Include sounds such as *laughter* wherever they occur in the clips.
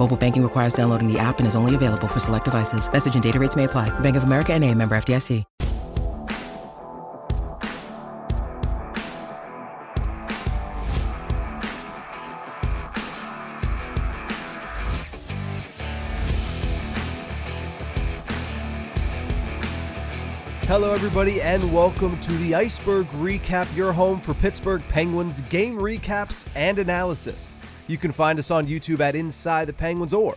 Mobile banking requires downloading the app and is only available for select devices. Message and data rates may apply. Bank of America and a member FDIC. Hello, everybody, and welcome to the Ice-Burgh Recap, your home for Pittsburgh Penguins game recaps and analysis. You can find us on YouTube at Inside the Penguins or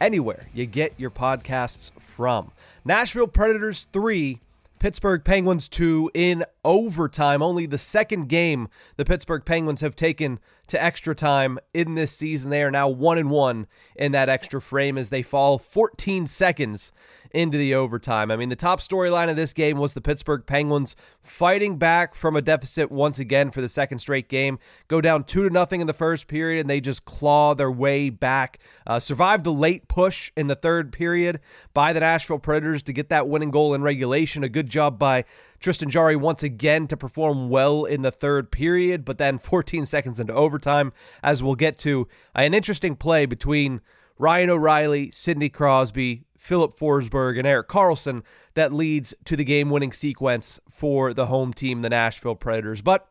anywhere you get your podcasts from. Nashville Predators 3, Pittsburgh Penguins 2 in overtime. Only the second game the Pittsburgh Penguins have taken to extra time in this season. They are now 1 and 1 in that extra frame as they fall 14 seconds into the overtime. I mean, the top storyline of this game was the Pittsburgh Penguins fighting back from a deficit once again for the second straight game. Go down two to nothing in the first period, and they just claw their way back. Uh, survived a late push in the third period by the Nashville Predators to get that winning goal in regulation. A good job by Tristan Jarry once again to perform well in the third period, but then *laughs* 14 seconds into overtime, as we'll get to, uh, an interesting play between Ryan O'Reilly, Sidney Crosby, Filip Forsberg, and Erik Karlsson that leads to the game winning sequence for the home team, the Nashville Predators. But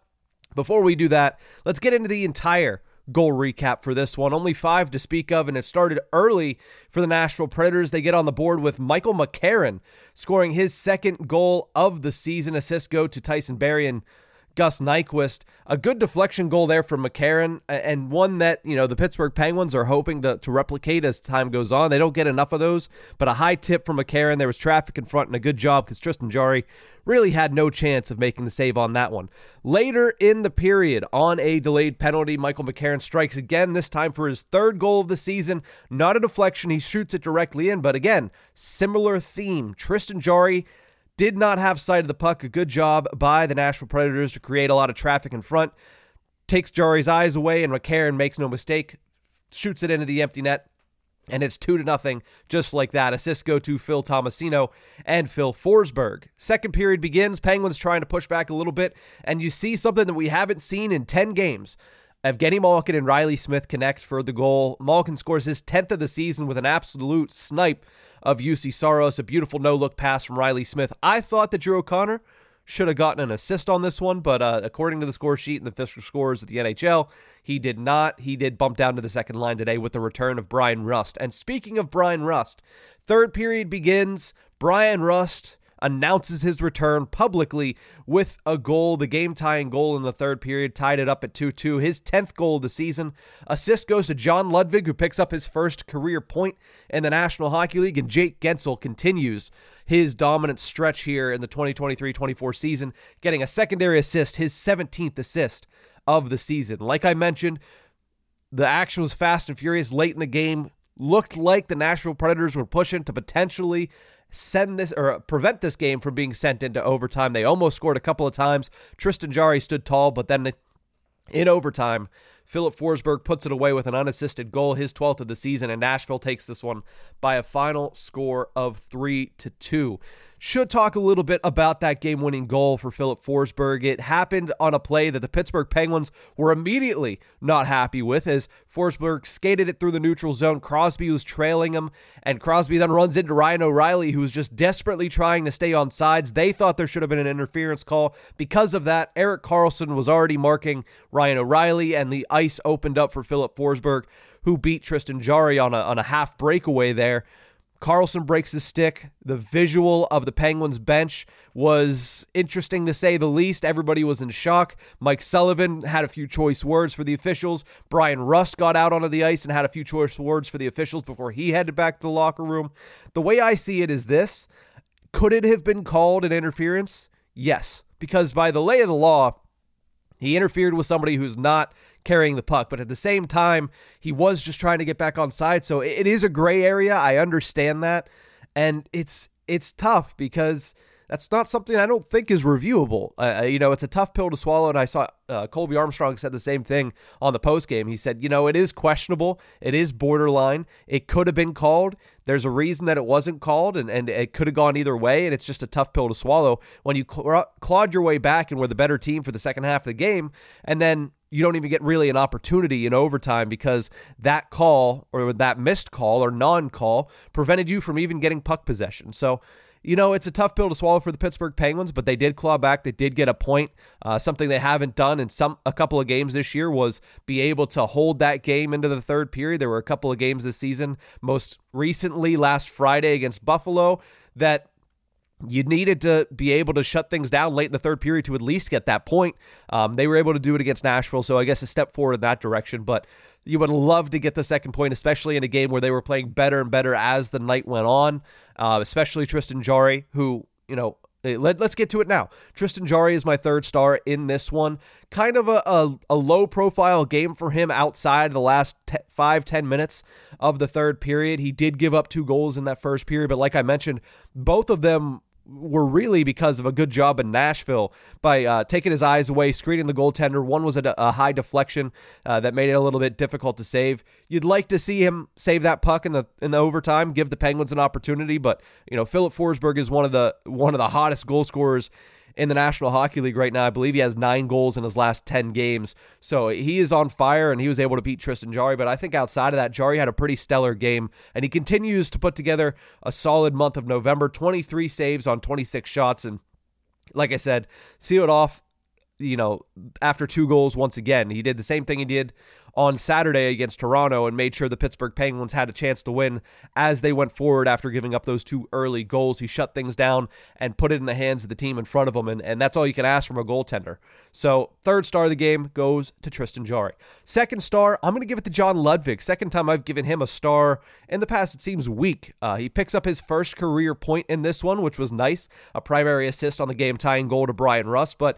before we do that, let's get into the entire goal recap for this one. Only five to speak of, and it started early for the Nashville Predators. They get on the board with Michael McCarron scoring his second goal of the season. Assists go to Tyson Barrie and Gus Nyquist. A good deflection goal there from McCarron, and one that, you know, the Pittsburgh Penguins are hoping to, to replicate as time goes on. They don't get enough of those, but a high tip from McCarron. There was traffic in front and a good job because Tristan Jarry really had no chance of making the save on that one. Later in the period, on a delayed penalty, Michael McCarron strikes again, this time for his third goal of the season. Not a deflection, he shoots it directly in, but again, similar theme. Tristan Jarry did not have sight of the puck. A good job by the Nashville Predators to create a lot of traffic in front. Takes Jarry's eyes away, and McCarron makes no mistake, shoots it into the empty net, and it's two to nothing, just like that. Assists go to Phil Tomasino and Phil Forsberg. Second period begins. Penguins trying to push back a little bit, and you see something that we haven't seen in 10 games. Evgeny Malkin and Riley Smith connect for the goal. Malkin scores his 10th of the season with an absolute snipe of Juuse Saros. A beautiful no look pass from Riley Smith. I thought that Drew O'Connor should have gotten an assist on this one, but uh, according to the score sheet and the official scores at the NHL, he did not. He did bump down to the second line today with the return of Bryan Rust. And speaking of Bryan Rust, third period begins. Bryan Rust announces his return publicly with a goal, the game tying goal in the third period, tied it up at 2 2. His 10th goal of the season. Assist goes to John Ludvig, who picks up his first career point in the National Hockey League, and Jake Guentzel continues his dominant stretch here in the 2023 24 season, getting a secondary assist, his 17th assist of the season. Like I mentioned, the action was fast and furious late in the game. Looked like the Nashville Predators were pushing to potentially send this or prevent this game from being sent into overtime. They almost scored a couple of times. Tristan Jarry stood tall, but then in overtime, Filip Forsberg puts it away with an unassisted goal, his 12th of the season, and Nashville takes this one by a final score of 3 to 2. Should talk a little bit about that game winning goal for Filip Forsberg. It happened on a play that the Pittsburgh Penguins were immediately not happy with as Forsberg skated it through the neutral zone. Crosby was trailing him, and Crosby then runs into Ryan O'Reilly, who was just desperately trying to stay on sides. They thought there should have been an interference call. Because of that, Erik Karlsson was already marking Ryan O'Reilly, and the ice opened up for Filip Forsberg, who beat Tristan Jarry on a, on a half breakaway there. Karlsson breaks his stick. The visual of the Penguins bench was interesting to say the least. Everybody was in shock. Mike Sullivan had a few choice words for the officials. Bryan Rust got out onto the ice and had a few choice words for the officials before he headed back to the locker room. The way I see it is this could it have been called an interference? Yes, because by the lay of the law, he interfered with somebody who's not carrying the puck, but at the same time, he was just trying to get back on side. So it is a gray area. I understand that, and it's it's tough because that's not something I don't think is reviewable. Uh, you know, it's a tough pill to swallow. And I saw uh, Colby Armstrong said the same thing on the post game. He said, you know, it is questionable. It is borderline. It could have been called. There's a reason that it wasn't called, and, and it could have gone either way. And it's just a tough pill to swallow when you cl- clawed your way back and were the better team for the second half of the game. And then you don't even get really an opportunity in overtime because that call or that missed call or non call prevented you from even getting puck possession. So, you know, it's a tough pill to swallow for the Pittsburgh Penguins, but they did claw back. They did get a point. Uh, something they haven't done in some a couple of games this year was be able to hold that game into the third period. There were a couple of games this season, most recently last Friday against Buffalo, that you needed to be able to shut things down late in the third period to at least get that point. Um, they were able to do it against Nashville, so I guess a step forward in that direction. But you would love to get the second point, especially in a game where they were playing better and better as the night went on. Uh, especially Tristan Jarry, who you know let, us get to it now. Tristan Jarry is my third star in this one. Kind of a, a, a low profile game for him outside the last te- five, 10 minutes of the third period. He did give up two goals in that first period, but like I mentioned, both of them were really because of a good job in Nashville by uh, taking his eyes away, screening the goaltender. One was a, a high deflection uh, that made it a little bit difficult to save. You'd like to see him save that puck in the in the overtime, give the Penguins an opportunity, but you know Filip Forsberg is one of the one of the hottest goal scorers in the National Hockey League right now. I believe he has nine goals in his last 10 games. So he is on fire and he was able to beat Tristan Jarry. But I think outside of that, Jarry had a pretty stellar game and he continues to put together a solid month of November 23 saves on 26 shots. And like I said, sealed off you know, after two goals once again. He did the same thing he did on Saturday against Toronto and made sure the Pittsburgh Penguins had a chance to win as they went forward after giving up those two early goals. He shut things down and put it in the hands of the team in front of him, and, and that's all you can ask from a goaltender. So, third star of the game goes to Tristan Jarry. Second star, I'm going to give it to John Ludvig. Second time I've given him a star in the past, it seems weak. Uh, he picks up his first career point in this one, which was nice. A primary assist on the game tying goal to Bryan Rust, but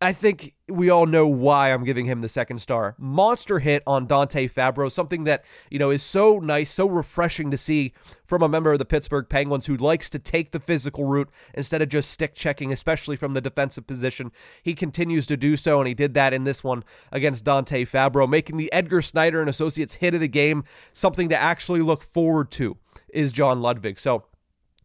I think we all know why I'm giving him the second star. Monster hit on Dante Fabbro, something that, you know, is so nice, so refreshing to see from a member of the Pittsburgh Penguins who likes to take the physical route instead of just stick checking, especially from the defensive position. He continues to do so, and he did that in this one against Dante Fabbro, making the Edgar Snyder and Associates hit of the game something to actually look forward to is John Ludvig. So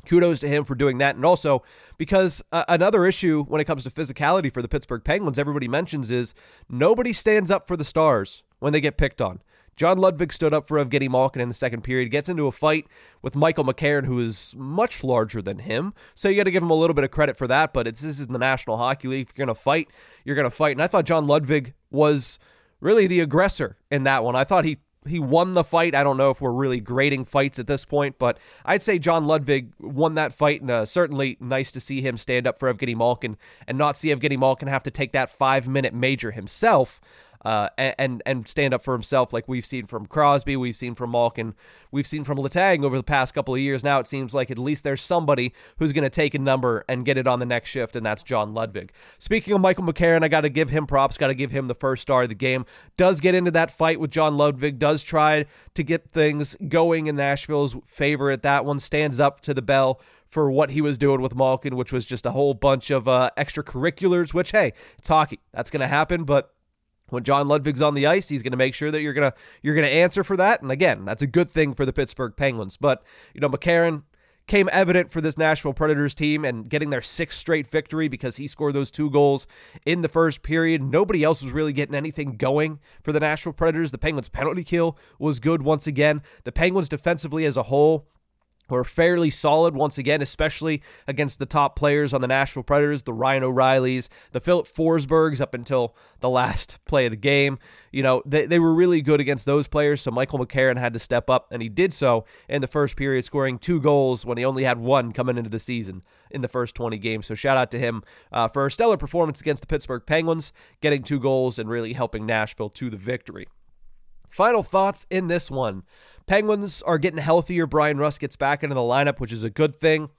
kudos to him for doing that. And also because uh, another issue when it comes to physicality for the Pittsburgh Penguins, everybody mentions is nobody stands up for the stars when they get picked on. John Ludvig stood up for Evgeny Malkin in the second period, gets into a fight with Michael McCarron, who is much larger than him. So you got to give him a little bit of credit for that. But it's this is the National Hockey League. If you're going to fight, you're going to fight. And I thought John Ludvig was really the aggressor in that one. I thought he he won the fight. I don't know if we're really grading fights at this point, but I'd say John Ludvig won that fight, and uh, certainly nice to see him stand up for Evgeny Malkin and not see Evgeny Malkin have to take that five minute major himself uh, and and stand up for himself, like we've seen from Crosby, we've seen from Malkin, we've seen from Letang over the past couple of years. Now it seems like at least there's somebody who's going to take a number and get it on the next shift, and that's John Ludvig. Speaking of Michael McCarron, I got to give him props, got to give him the first star of the game. Does get into that fight with John Ludvig. does try to get things going in Nashville's favor at that one, stands up to the bell for what he was doing with Malkin, which was just a whole bunch of uh, extracurriculars, which, hey, it's hockey. That's going to happen, but when John Ludvig's on the ice, he's going to make sure that you're going to you're going to answer for that. And again, that's a good thing for the Pittsburgh Penguins. But you know, McCarron came evident for this Nashville Predators team and getting their sixth straight victory because he scored those two goals in the first period. Nobody else was really getting anything going for the Nashville Predators. The Penguins' penalty kill was good once again. The Penguins defensively as a whole were fairly solid once again, especially against the top players on the Nashville Predators, the Ryan O'Reillys, the Filip Forsbergs up until the last *laughs* play of the game. You know, they, they were really good against those players, so Michael McCarron had to step up, and he did so in the first period, scoring two goals when he only had one coming into the season in the first 20 games. So shout out to him uh, for a stellar performance against the Pittsburgh Penguins, getting two goals and really helping Nashville to the victory. Final thoughts in this one. Penguins are getting healthier. Bryan Rust gets back into the lineup, which is a good thing.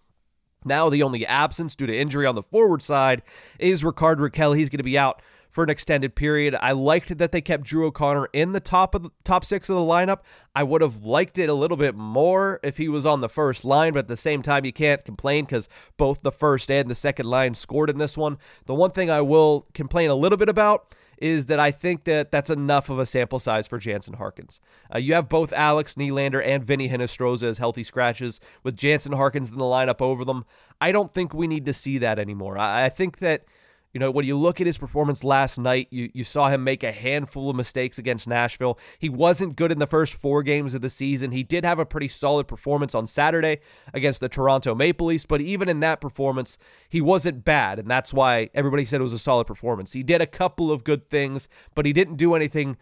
Now, the only absence due to injury on the forward side is Rickard Rakell. He's going to be out for an extended period. I liked that they kept Drew O'Connor in the top of the top six of the lineup. I would have liked it a little bit more if he was on the first line, but at the same time, you can't complain because both the first and the second line scored in this one. The one thing I will complain a little bit about is that I think that that's enough of a sample size for Jansen Harkins. Uh, you have both Alex Nylander and Vinny Hinostroza as healthy scratches, with Jansen Harkins in the lineup over them. I don't think we need to see that anymore. I, I think that you know, when you look at his performance last night, you, you saw him make a handful of mistakes against Nashville. He wasn't good in the first four games of the season. He did have a pretty solid performance on Saturday against the Toronto Maple Leafs, but even in that performance, he wasn't bad, and that's why everybody said it was a solid performance. He did a couple of good things, but he didn't do anything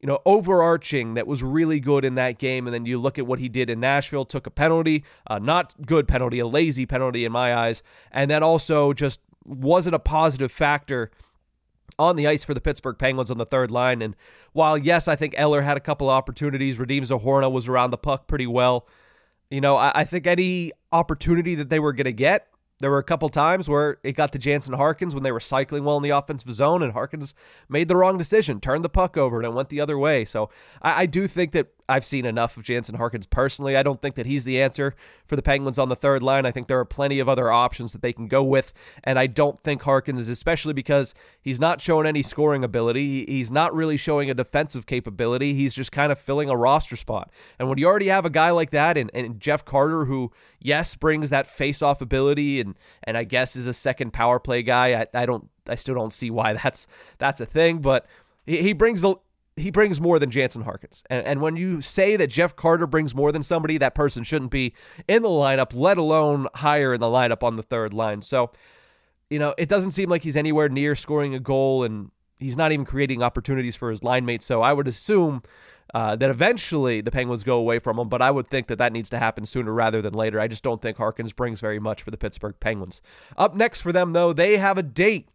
you know, overarching that was really good in that game. And then you look at what he did in Nashville, took a penalty, a not good penalty, a lazy penalty in my eyes, and then also just wasn't a positive factor on the ice for the Pittsburgh Penguins on the third line. And while, yes, I think Eller had a couple of opportunities, Radim Zohorna was around the puck pretty well. You know, I, I think any opportunity that they were going to get, there were a couple times where it got to Jansen Harkins when they were cycling well in the offensive zone, and Harkins made the wrong decision, turned the puck over, and it went the other way. So I, I do think that I've seen enough of Jansen Harkins personally. I don't think that he's the answer for the Penguins on the third line. I think there are plenty of other options that they can go with, and I don't think Harkins, especially because he's not showing any scoring ability. He's not really showing a defensive capability. He's just kind of filling a roster spot. And when you already have a guy like that, and, and Jeff Carter, who yes brings that face-off ability, and and I guess is a second power play guy. I, I don't, I still don't see why *laughs* that's that's a thing, but he, he brings the he brings more than Jansen Harkins. And, and when you say that Jeff Carter brings more than somebody, that person shouldn't be in the lineup, let alone higher in the lineup on the third line. So, you know, it doesn't seem like he's anywhere near scoring a goal, and he's not even creating opportunities for his line mates. So I would assume uh, that eventually the Penguins go away from him, but I would think that that needs to happen sooner rather than later. I just don't think Harkins brings very much for the Pittsburgh Penguins. Up next for them, though, they have a date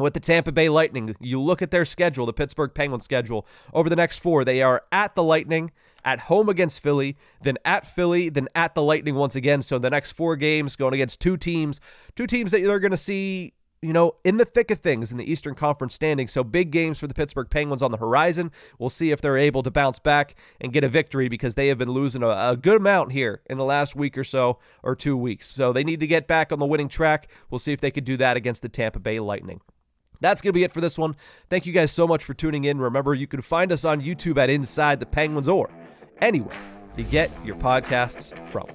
with the Tampa Bay Lightning. You look at their schedule, the Pittsburgh Penguins schedule, over the next four. They are at the Lightning, at home against Philly, then at Philly, then at the Lightning once again. So the next four games going against two teams, two teams that you're going to see, you know, in the thick of things in the Eastern Conference standings. So big games for the Pittsburgh Penguins on the horizon. We'll see if they're able to bounce back and get a victory because they have been losing a, a good amount here in the last week or so or two weeks. So they need to get back on the winning track. We'll see if they can do that against the Tampa Bay Lightning. That's going to be it for this one. Thank you guys so much for tuning in. Remember, you can find us on YouTube at Inside the Penguins or anywhere you get your podcasts from.